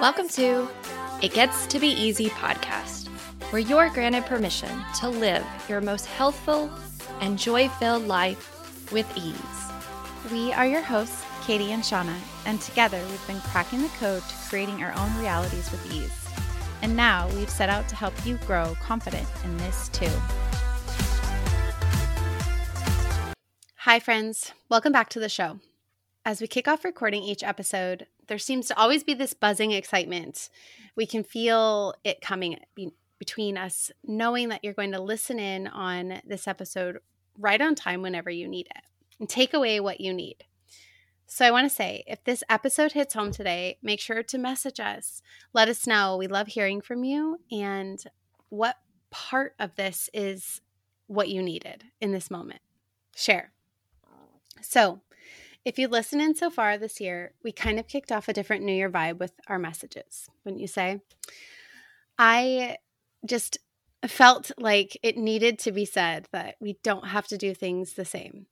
Welcome to It Gets to Be Easy podcast, where you're granted permission to live your most healthful and joy filled life with ease. We are your hosts, Katie and Shauna, and together we've been cracking the code to creating our own realities with ease. And now we've set out to help you grow confident in this too. Hi, friends. Welcome back to the show. As we kick off recording each episode, there seems to always be this buzzing excitement. We can feel it coming between us, knowing that you're going to listen in on this episode right on time whenever you need it and take away what you need. So, I want to say if this episode hits home today, make sure to message us. Let us know. We love hearing from you and what part of this is what you needed in this moment. Share. So, if you listen in so far this year, we kind of kicked off a different New Year vibe with our messages, wouldn't you say? I just felt like it needed to be said that we don't have to do things the same.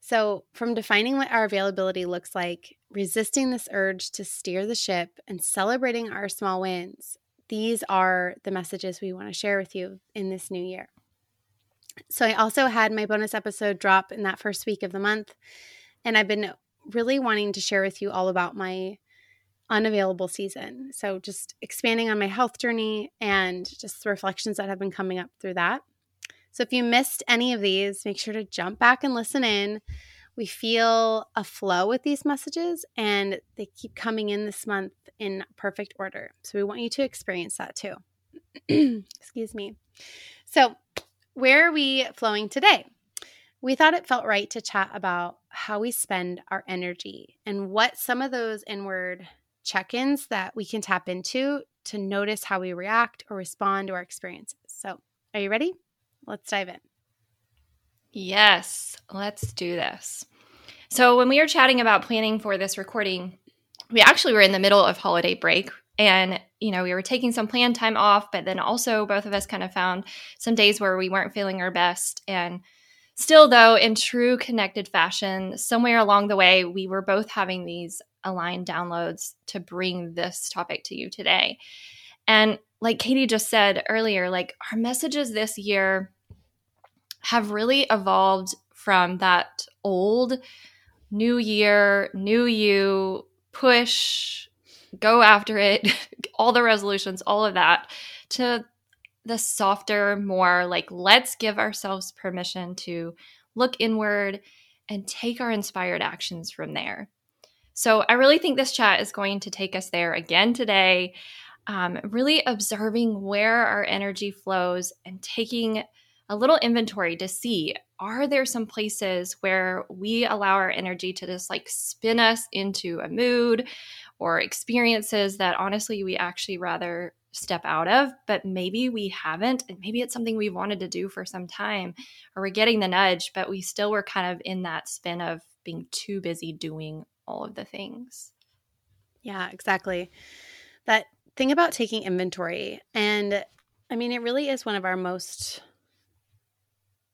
So, from defining what our availability looks like, resisting this urge to steer the ship, and celebrating our small wins, these are the messages we want to share with you in this new year. So, I also had my bonus episode drop in that first week of the month. And I've been really wanting to share with you all about my unavailable season. So, just expanding on my health journey and just the reflections that have been coming up through that. So, if you missed any of these, make sure to jump back and listen in. We feel a flow with these messages and they keep coming in this month in perfect order. So, we want you to experience that too. Excuse me. So, where are we flowing today? we thought it felt right to chat about how we spend our energy and what some of those inward check ins that we can tap into to notice how we react or respond to our experiences. So, are you ready? Let's dive in. Yes, let's do this. So, when we were chatting about planning for this recording, we actually were in the middle of holiday break and you know we were taking some planned time off but then also both of us kind of found some days where we weren't feeling our best and Still, though, in true connected fashion, somewhere along the way, we were both having these aligned downloads to bring this topic to you today. And like Katie just said earlier, like our messages this year have really evolved from that old new year, new you, push, go after it, all the resolutions, all of that, to the softer, more like let's give ourselves permission to look inward and take our inspired actions from there. So, I really think this chat is going to take us there again today. Um, really observing where our energy flows and taking a little inventory to see are there some places where we allow our energy to just like spin us into a mood or experiences that honestly we actually rather step out of, but maybe we haven't. And maybe it's something we wanted to do for some time, or we're getting the nudge, but we still were kind of in that spin of being too busy doing all of the things. Yeah, exactly. That thing about taking inventory. And I mean, it really is one of our most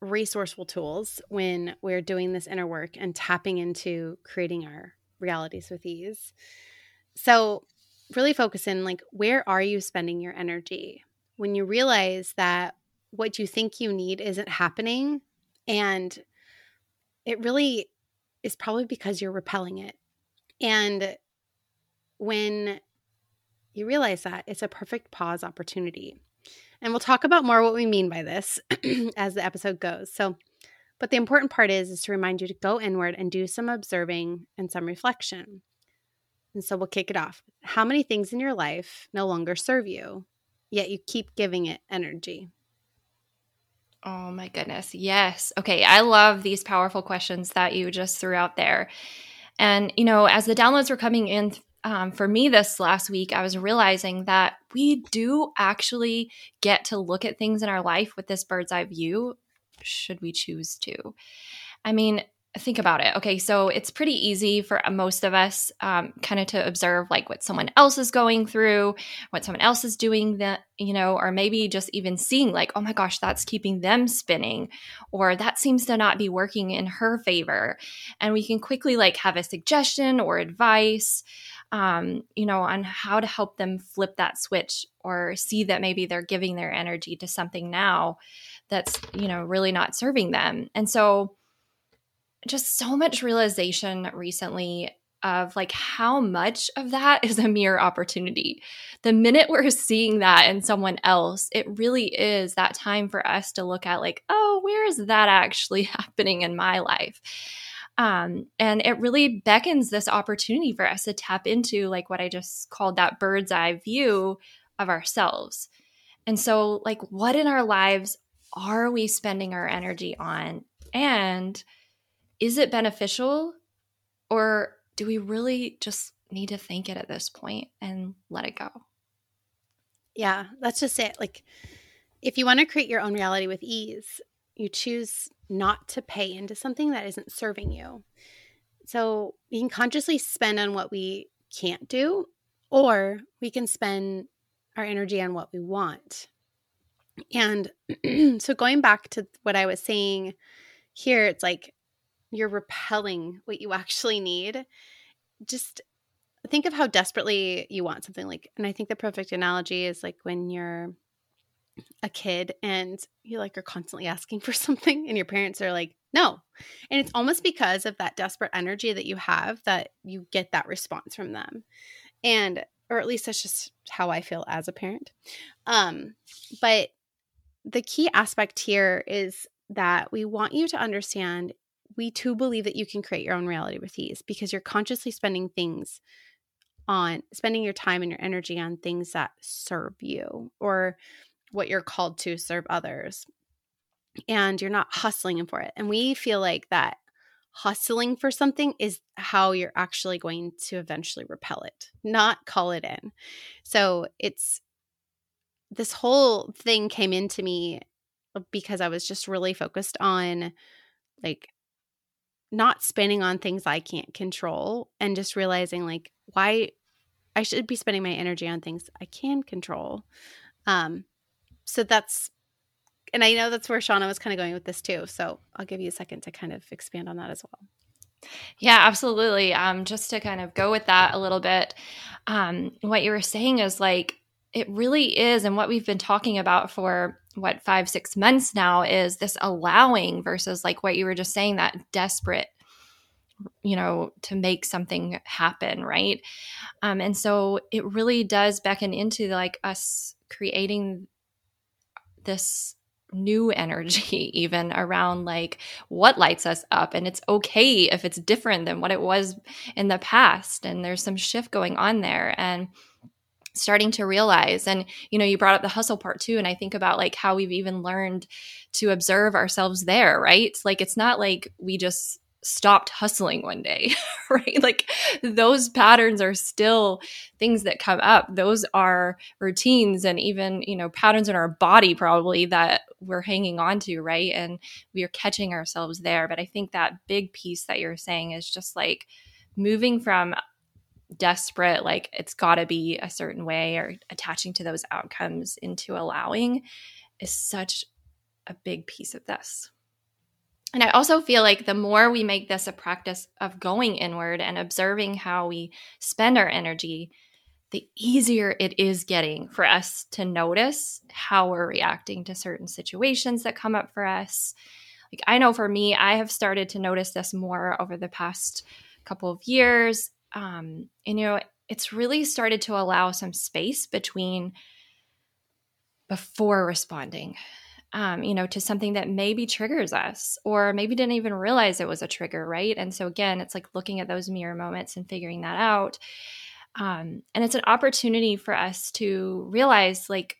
resourceful tools when we're doing this inner work and tapping into creating our realities with ease. So, really focus in like where are you spending your energy? When you realize that what you think you need isn't happening and it really is probably because you're repelling it. And when you realize that it's a perfect pause opportunity. And we'll talk about more what we mean by this as the episode goes. So but the important part is is to remind you to go inward and do some observing and some reflection and so we'll kick it off. How many things in your life no longer serve you, yet you keep giving it energy? Oh my goodness. Yes. Okay. I love these powerful questions that you just threw out there. And, you know, as the downloads were coming in um, for me this last week, I was realizing that we do actually get to look at things in our life with this bird's eye view, should we choose to. I mean, think about it. Okay, so it's pretty easy for most of us um, kind of to observe like what someone else is going through, what someone else is doing that, you know, or maybe just even seeing like, oh my gosh, that's keeping them spinning, or that seems to not be working in her favor. And we can quickly like have a suggestion or advice, um, you know, on how to help them flip that switch or see that maybe they're giving their energy to something now that's, you know, really not serving them. And so, just so much realization recently of like how much of that is a mere opportunity. The minute we're seeing that in someone else, it really is that time for us to look at like, oh, where is that actually happening in my life? Um, and it really beckons this opportunity for us to tap into like what I just called that bird's eye view of ourselves. And so, like, what in our lives are we spending our energy on? And is it beneficial or do we really just need to think it at this point and let it go? Yeah, that's just it. Like, if you want to create your own reality with ease, you choose not to pay into something that isn't serving you. So, we can consciously spend on what we can't do, or we can spend our energy on what we want. And so, going back to what I was saying here, it's like you're repelling what you actually need. Just think of how desperately you want something like and I think the perfect analogy is like when you're a kid and you like are constantly asking for something and your parents are like no. And it's almost because of that desperate energy that you have that you get that response from them. And or at least that's just how i feel as a parent. Um but the key aspect here is that we want you to understand we too believe that you can create your own reality with ease because you're consciously spending things on spending your time and your energy on things that serve you or what you're called to serve others. And you're not hustling for it. And we feel like that hustling for something is how you're actually going to eventually repel it, not call it in. So it's this whole thing came into me uh, because I was just really focused on like not spending on things I can't control and just realizing like why I should be spending my energy on things I can control. Um so that's and I know that's where Shauna was kind of going with this too. So I'll give you a second to kind of expand on that as well. Yeah, absolutely. Um, just to kind of go with that a little bit, um, what you were saying is like it really is, and what we've been talking about for what five six months now is this allowing versus like what you were just saying that desperate you know to make something happen right? Um, and so it really does beckon into like us creating this new energy even around like what lights us up. And it's okay if it's different than what it was in the past and there's some shift going on there. And starting to realize and you know you brought up the hustle part too and i think about like how we've even learned to observe ourselves there right? Like it's not like we just stopped hustling one day right? Like those patterns are still things that come up. Those are routines and even you know patterns in our body probably that we're hanging on to right? And we are catching ourselves there. But i think that big piece that you're saying is just like moving from desperate, like it's got to be a certain way, or attaching to those outcomes into allowing is such a big piece of this. And I also feel like the more we make this a practice of going inward and observing how we spend our energy, the easier it is getting for us to notice how we're reacting to certain situations that come up for us. Like, I know for me, I have started to notice this more over the past couple of years um, and you know it's really started to allow some space between before responding um, you know to something that maybe triggers us or maybe didn't even realize it was a trigger right and so again it's like looking at those mirror moments and figuring that out um, and it's an opportunity for us to realize like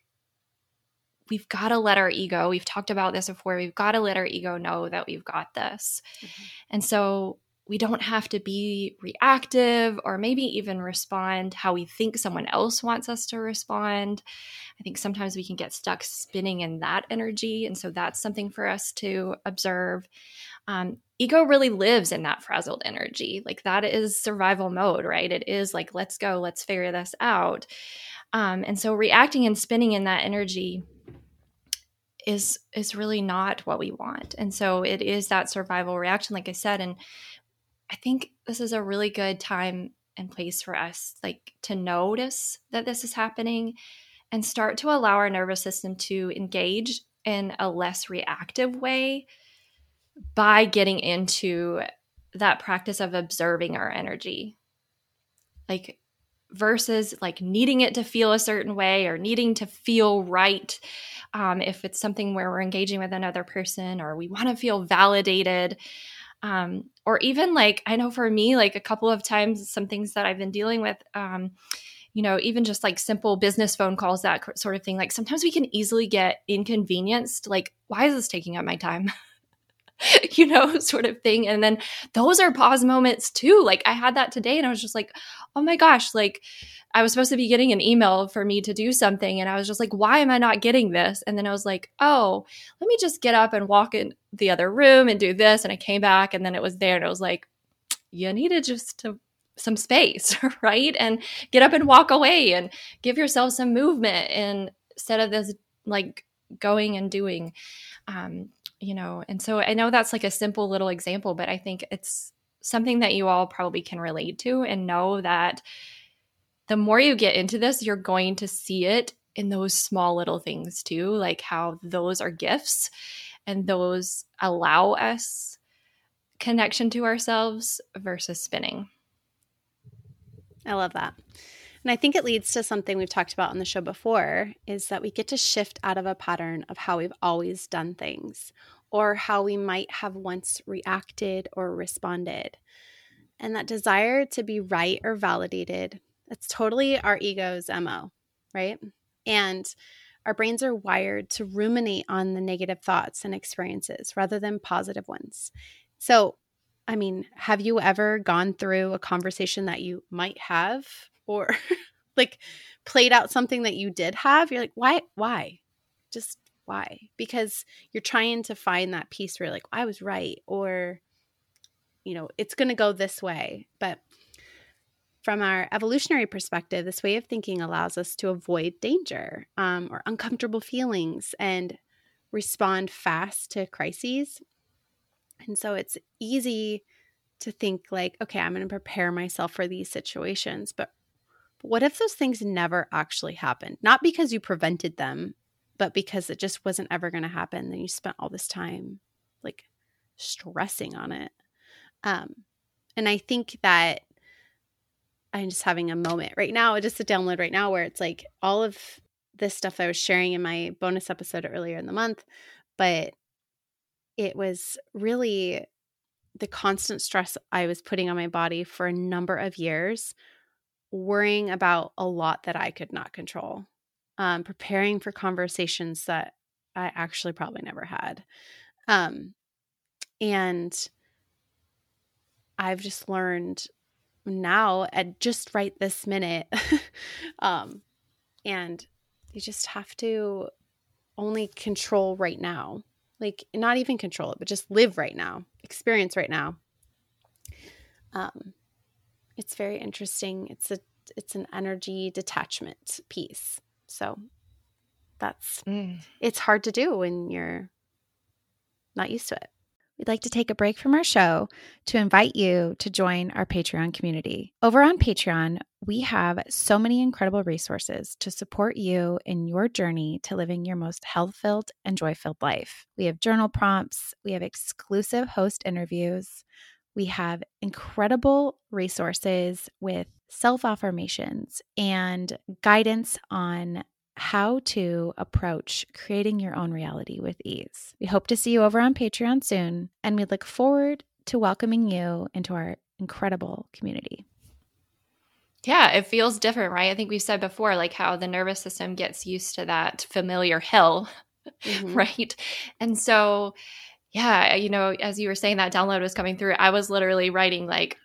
we've got to let our ego we've talked about this before we've got to let our ego know that we've got this mm-hmm. and so we don't have to be reactive or maybe even respond how we think someone else wants us to respond. I think sometimes we can get stuck spinning in that energy. And so that's something for us to observe. Um, ego really lives in that frazzled energy. Like that is survival mode, right? It is like, let's go, let's figure this out. Um, and so reacting and spinning in that energy is is really not what we want. And so it is that survival reaction, like I said. And I think this is a really good time and place for us, like to notice that this is happening and start to allow our nervous system to engage in a less reactive way by getting into that practice of observing our energy. Like versus like needing it to feel a certain way or needing to feel right. Um, if it's something where we're engaging with another person or we want to feel validated. Um, or even like, I know for me, like a couple of times, some things that I've been dealing with, um, you know, even just like simple business phone calls, that sort of thing. Like sometimes we can easily get inconvenienced. Like, why is this taking up my time? you know, sort of thing. And then those are pause moments too. Like I had that today and I was just like, oh my gosh, like I was supposed to be getting an email for me to do something. And I was just like, why am I not getting this? And then I was like, oh, let me just get up and walk in the other room and do this. And I came back and then it was there and I was like, you needed just to some space, right? And get up and walk away and give yourself some movement instead of this like going and doing. Um, you know, and so I know that's like a simple little example, but I think it's something that you all probably can relate to and know that the more you get into this, you're going to see it in those small little things too, like how those are gifts and those allow us connection to ourselves versus spinning. I love that. And I think it leads to something we've talked about on the show before is that we get to shift out of a pattern of how we've always done things or how we might have once reacted or responded. And that desire to be right or validated, that's totally our ego's MO, right? And our brains are wired to ruminate on the negative thoughts and experiences rather than positive ones. So, I mean, have you ever gone through a conversation that you might have or like played out something that you did have, you're like, why? Why? Just why? Because you're trying to find that piece where like, I was right, or, you know, it's going to go this way. But from our evolutionary perspective, this way of thinking allows us to avoid danger um, or uncomfortable feelings and respond fast to crises. And so it's easy to think like, okay, I'm going to prepare myself for these situations, but but what if those things never actually happened? Not because you prevented them, but because it just wasn't ever going to happen. Then you spent all this time like stressing on it. Um, and I think that I'm just having a moment right now, just a download right now where it's like all of this stuff I was sharing in my bonus episode earlier in the month, but it was really the constant stress I was putting on my body for a number of years worrying about a lot that I could not control, um, preparing for conversations that I actually probably never had. Um, and I've just learned now at just right this minute. um, and you just have to only control right now. Like, not even control it, but just live right now, experience right now. Um, it's very interesting. It's a it's an energy detachment piece. So that's mm. it's hard to do when you're not used to it. We'd like to take a break from our show to invite you to join our Patreon community. Over on Patreon, we have so many incredible resources to support you in your journey to living your most health filled and joy filled life. We have journal prompts, we have exclusive host interviews, we have incredible resources with self affirmations and guidance on how to approach creating your own reality with ease. We hope to see you over on Patreon soon, and we look forward to welcoming you into our incredible community. Yeah, it feels different, right? I think we've said before, like how the nervous system gets used to that familiar hill, mm-hmm. right? And so yeah, you know, as you were saying that download was coming through, I was literally writing like,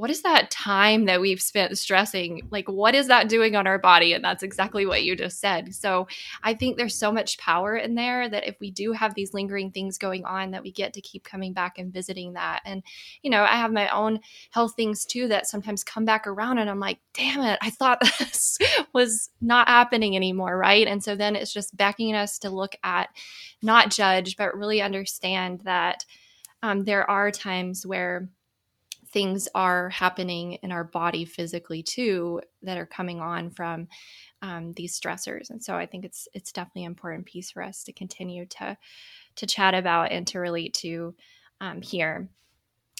what is that time that we've spent stressing? Like, what is that doing on our body? And that's exactly what you just said. So I think there's so much power in there that if we do have these lingering things going on, that we get to keep coming back and visiting that. And, you know, I have my own health things too that sometimes come back around and I'm like, damn it, I thought this was not happening anymore. Right. And so then it's just backing us to look at, not judge, but really understand that um, there are times where things are happening in our body physically too that are coming on from um, these stressors. And so i think it's it's definitely an important piece for us to continue to to chat about and to relate to um, here.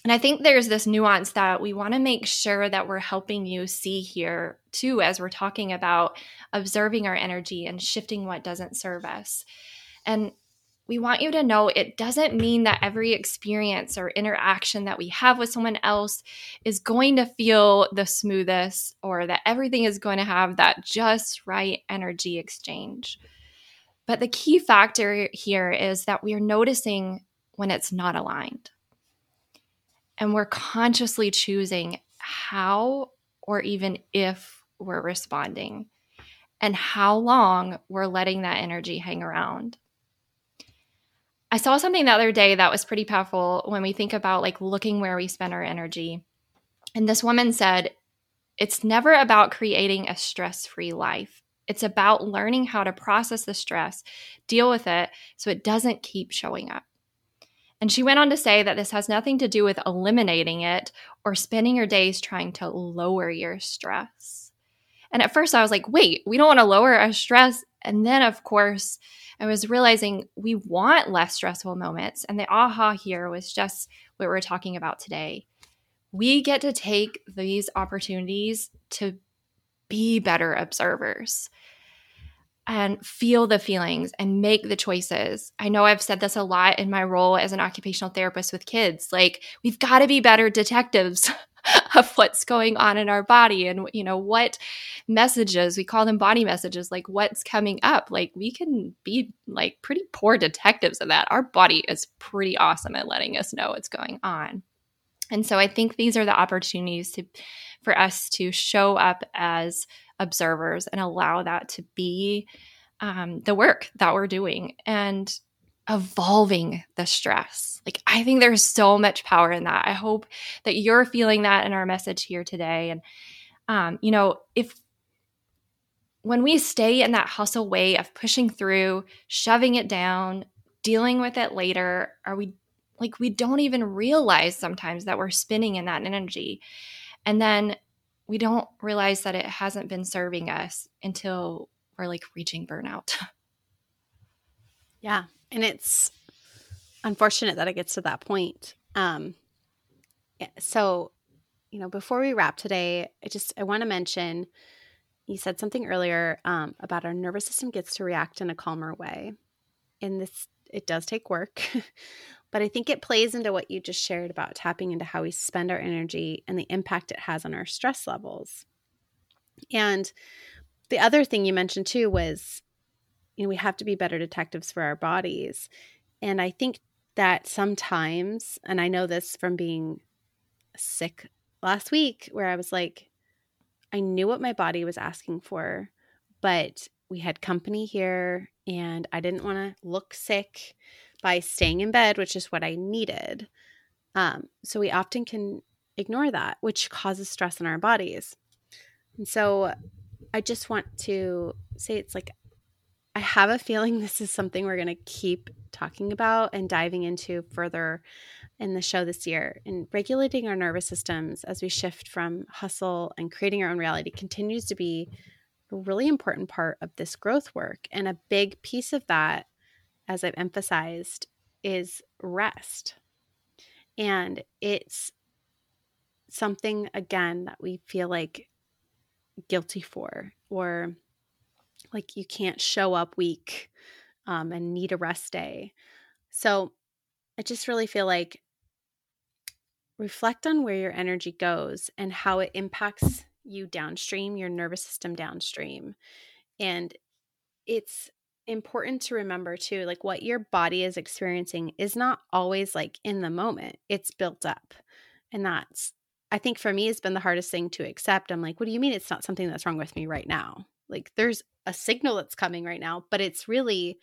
And i think there's this nuance that we want to make sure that we're helping you see here too as we're talking about observing our energy and shifting what doesn't serve us. And we want you to know it doesn't mean that every experience or interaction that we have with someone else is going to feel the smoothest or that everything is going to have that just right energy exchange. But the key factor here is that we're noticing when it's not aligned. And we're consciously choosing how or even if we're responding and how long we're letting that energy hang around. I saw something the other day that was pretty powerful when we think about like looking where we spend our energy. And this woman said, it's never about creating a stress free life. It's about learning how to process the stress, deal with it so it doesn't keep showing up. And she went on to say that this has nothing to do with eliminating it or spending your days trying to lower your stress. And at first I was like, wait, we don't want to lower our stress. And then, of course, I was realizing we want less stressful moments. And the aha here was just what we're talking about today. We get to take these opportunities to be better observers and feel the feelings and make the choices. I know I've said this a lot in my role as an occupational therapist with kids. Like, we've got to be better detectives of what's going on in our body and you know what messages we call them body messages like what's coming up like we can be like pretty poor detectives of that. Our body is pretty awesome at letting us know what's going on. And so i think these are the opportunities to for us to show up as observers and allow that to be um, the work that we're doing. And evolving the stress. Like, I think there's so much power in that. I hope that you're feeling that in our message here today. And, um, you know, if when we stay in that hustle way of pushing through, shoving it down, dealing with it later, are we like, we don't even realize sometimes that we're spinning in that energy. And then we don't realize that it hasn't been serving us until we're like reaching burnout. Yeah and it's unfortunate that it gets to that point. Um, so, you know, before we wrap today, I just I want to mention you said something earlier um, about our nervous system gets to react in a calmer way, and this it does take work. but I think it plays into what you just shared about tapping into how we spend our energy and the impact it has on our stress levels. And the other thing you mentioned too was you know, we have to be better detectives for our bodies. And I think that sometimes, and I know this from being sick last week, where I was like, I knew what my body was asking for, but we had company here and I didn't want to look sick by staying in bed, which is what I needed. Um, so we often can ignore that, which causes stress in our bodies. And so I just want to say it's like I have a feeling this is something we're going to keep talking about and diving into further in the show this year. And regulating our nervous systems as we shift from hustle and creating our own reality continues to be a really important part of this growth work. And a big piece of that, as I've emphasized, is rest. And it's something, again, that we feel like guilty for or like you can't show up weak um, and need a rest day. So I just really feel like reflect on where your energy goes and how it impacts you downstream, your nervous system downstream. And it's important to remember too like what your body is experiencing is not always like in the moment, it's built up. And that's I think for me, it's been the hardest thing to accept. I'm like, what do you mean it's not something that's wrong with me right now? Like, there's a signal that's coming right now, but it's really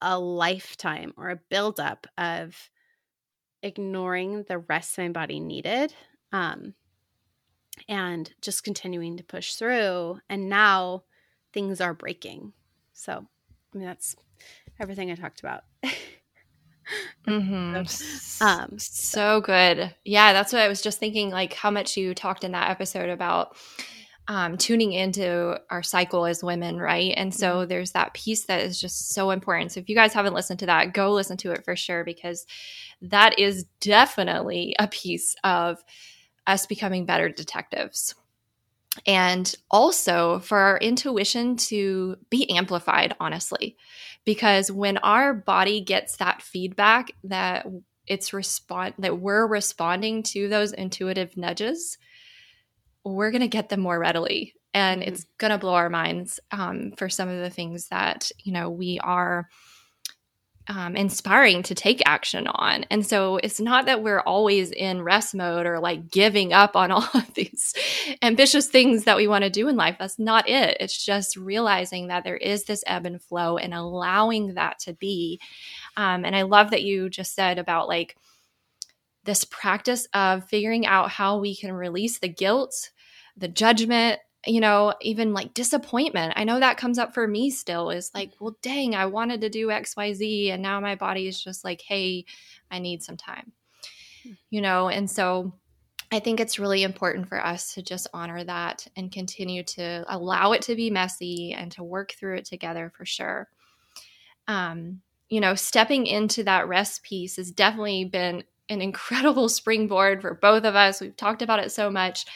a lifetime or a buildup of ignoring the rest my body needed um, and just continuing to push through. And now things are breaking. So, I mean, that's everything I talked about. mm-hmm. um, so good. Yeah, that's what I was just thinking. Like how much you talked in that episode about um, tuning into our cycle as women, right? And so mm-hmm. there's that piece that is just so important. So if you guys haven't listened to that, go listen to it for sure because that is definitely a piece of us becoming better detectives. And also for our intuition to be amplified, honestly, because when our body gets that feedback that it's respond that we're responding to those intuitive nudges, we're going to get them more readily and mm-hmm. it's going to blow our minds um, for some of the things that you know we are um, inspiring to take action on. And so it's not that we're always in rest mode or like giving up on all of these ambitious things that we want to do in life. That's not it. It's just realizing that there is this ebb and flow and allowing that to be. Um, and i love that you just said about like this practice of figuring out how we can release the guilt, the judgment, you know, even like disappointment. I know that comes up for me still is like, well, dang, I wanted to do XYZ. And now my body is just like, hey, I need some time, you know? And so I think it's really important for us to just honor that and continue to allow it to be messy and to work through it together for sure. Um, you know, stepping into that rest piece has definitely been an incredible springboard for both of us. We've talked about it so much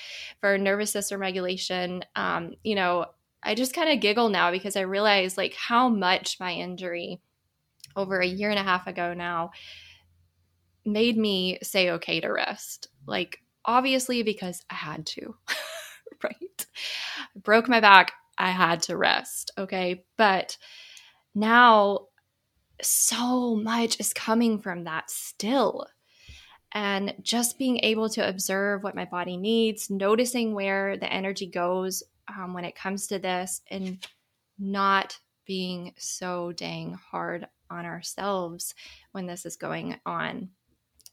for nervous system regulation. Um, you know, I just kind of giggle now because I realize like how much my injury over a year and a half ago now made me say okay to rest. Like obviously because I had to. right? I broke my back, I had to rest, okay? But now so much is coming from that still and just being able to observe what my body needs, noticing where the energy goes um, when it comes to this, and not being so dang hard on ourselves when this is going on,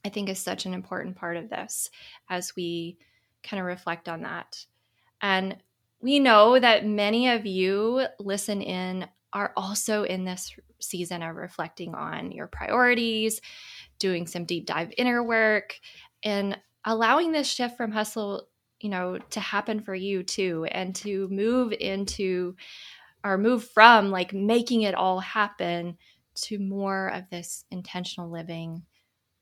I think is such an important part of this as we kind of reflect on that. And we know that many of you listen in are also in this season of reflecting on your priorities, doing some deep dive inner work and allowing this shift from hustle you know to happen for you too and to move into or move from like making it all happen to more of this intentional living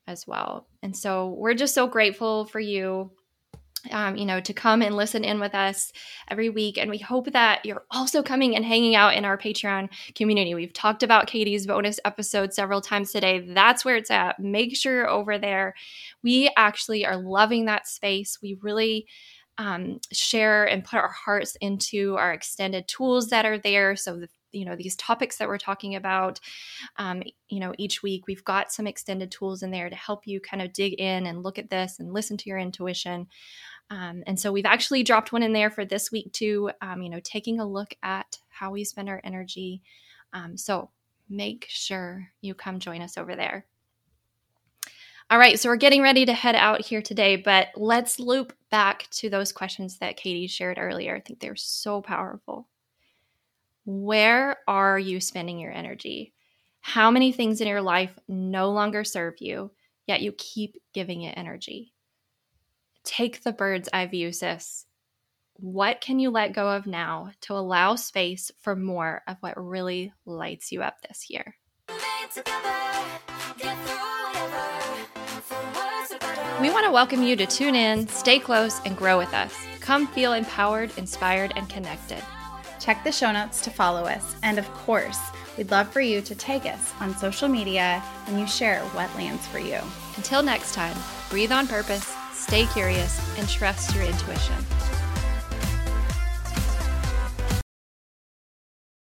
as well. And so we're just so grateful for you um, you know, to come and listen in with us every week. And we hope that you're also coming and hanging out in our Patreon community. We've talked about Katie's bonus episode several times today. That's where it's at. Make sure you're over there. We actually are loving that space. We really um, share and put our hearts into our extended tools that are there. So, the, you know, these topics that we're talking about, um, you know, each week we've got some extended tools in there to help you kind of dig in and look at this and listen to your intuition. Um, and so we've actually dropped one in there for this week too, um, you know, taking a look at how we spend our energy. Um, so make sure you come join us over there. All right, so we're getting ready to head out here today, but let's loop back to those questions that Katie shared earlier. I think they're so powerful. Where are you spending your energy? How many things in your life no longer serve you, yet you keep giving it energy? Take the bird's eye view, sis. What can you let go of now to allow space for more of what really lights you up this year? We want to welcome you to tune in, stay close, and grow with us. Come feel empowered, inspired, and connected. Check the show notes to follow us. And of course, we'd love for you to tag us on social media when you share what lands for you. Until next time, breathe on purpose Stay curious and trust your intuition.